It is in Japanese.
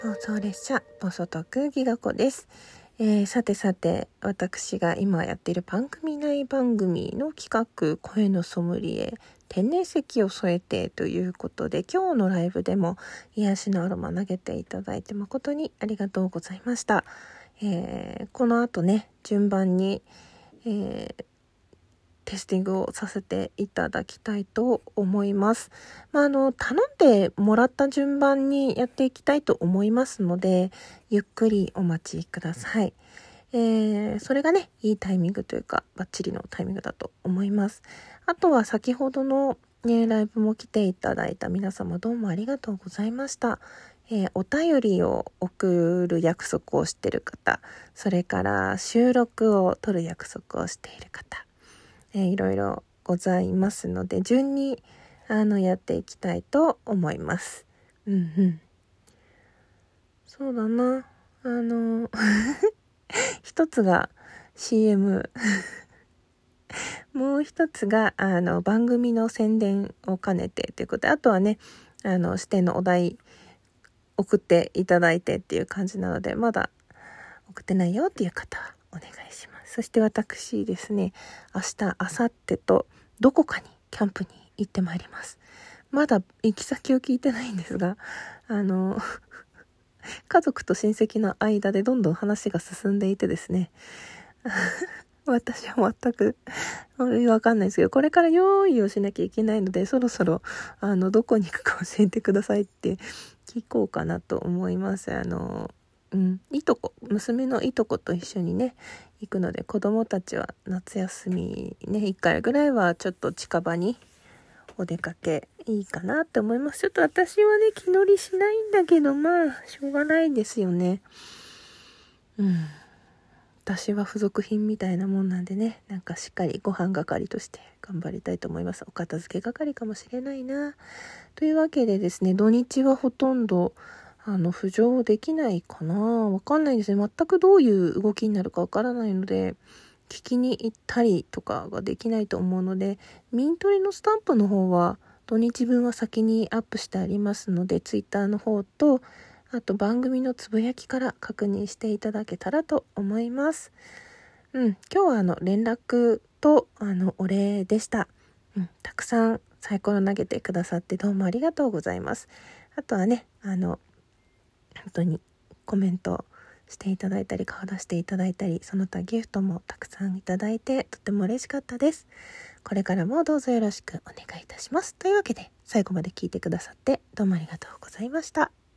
暴走列車暴走特技学校です、えー、さてさて私が今やっている番組内番組の企画声のソムリエ天然石を添えてということで今日のライブでも癒しのアロマ投げていただいて誠にありがとうございました、えー、この後ね順番に、えーテスティングをさせていただきたいと思います。まあ、あの、頼んでもらった順番にやっていきたいと思いますので、ゆっくりお待ちください。えー、それがね、いいタイミングというか、バッチリのタイミングだと思います。あとは先ほどのね、ライブも来ていただいた皆様どうもありがとうございました。えー、お便りを送る約束をしてる方、それから収録を取る約束をしている方、えー、いろいろございますので、順に、あの、やっていきたいと思います。うんうん。そうだな。あの、一つが CM もう一つが、あの、番組の宣伝を兼ねてということで、あとはね、あの、視点のお題送っていただいてっていう感じなので、まだ送ってないよっていう方はお願いします。そして私ですね、明日、明後日とどこかにキャンプに行ってまいります。まだ行き先を聞いてないんですが、あの、家族と親戚の間でどんどん話が進んでいてですね、私は全くわかんないですけど、これから用意をしなきゃいけないので、そろそろ、あの、どこに行くか教えてくださいって聞こうかなと思います。あの、うん、いとこ、娘のいとこと一緒にね、行くので、子供たちは夏休みね、1回ぐらいはちょっと近場にお出かけいいかなって思います。ちょっと私はね、気乗りしないんだけど、まあ、しょうがないんですよね。うん。私は付属品みたいなもんなんでね、なんかしっかりご飯係として頑張りたいと思います。お片付け係かもしれないな。というわけでですね、土日はほとんど、あの、浮上できないかな？わかんないですね。全くどういう動きになるかわからないので、聞きに行ったりとかができないと思うので、ミントリのスタンプの方は、土日分は先にアップしてありますので、ツイッターの方と、あと番組のつぶやきから確認していただけたらと思います。うん、今日はあの、連絡と、あの、お礼でした。うん、たくさんサイコロ投げてくださってどうもありがとうございます。あとはね、あの、本当にコメントしていただいたり顔出していただいたりその他ギフトもたくさんいただいてとても嬉しかったです。これからもどうぞよろしくお願いいたします。というわけで最後まで聞いてくださってどうもありがとうございました。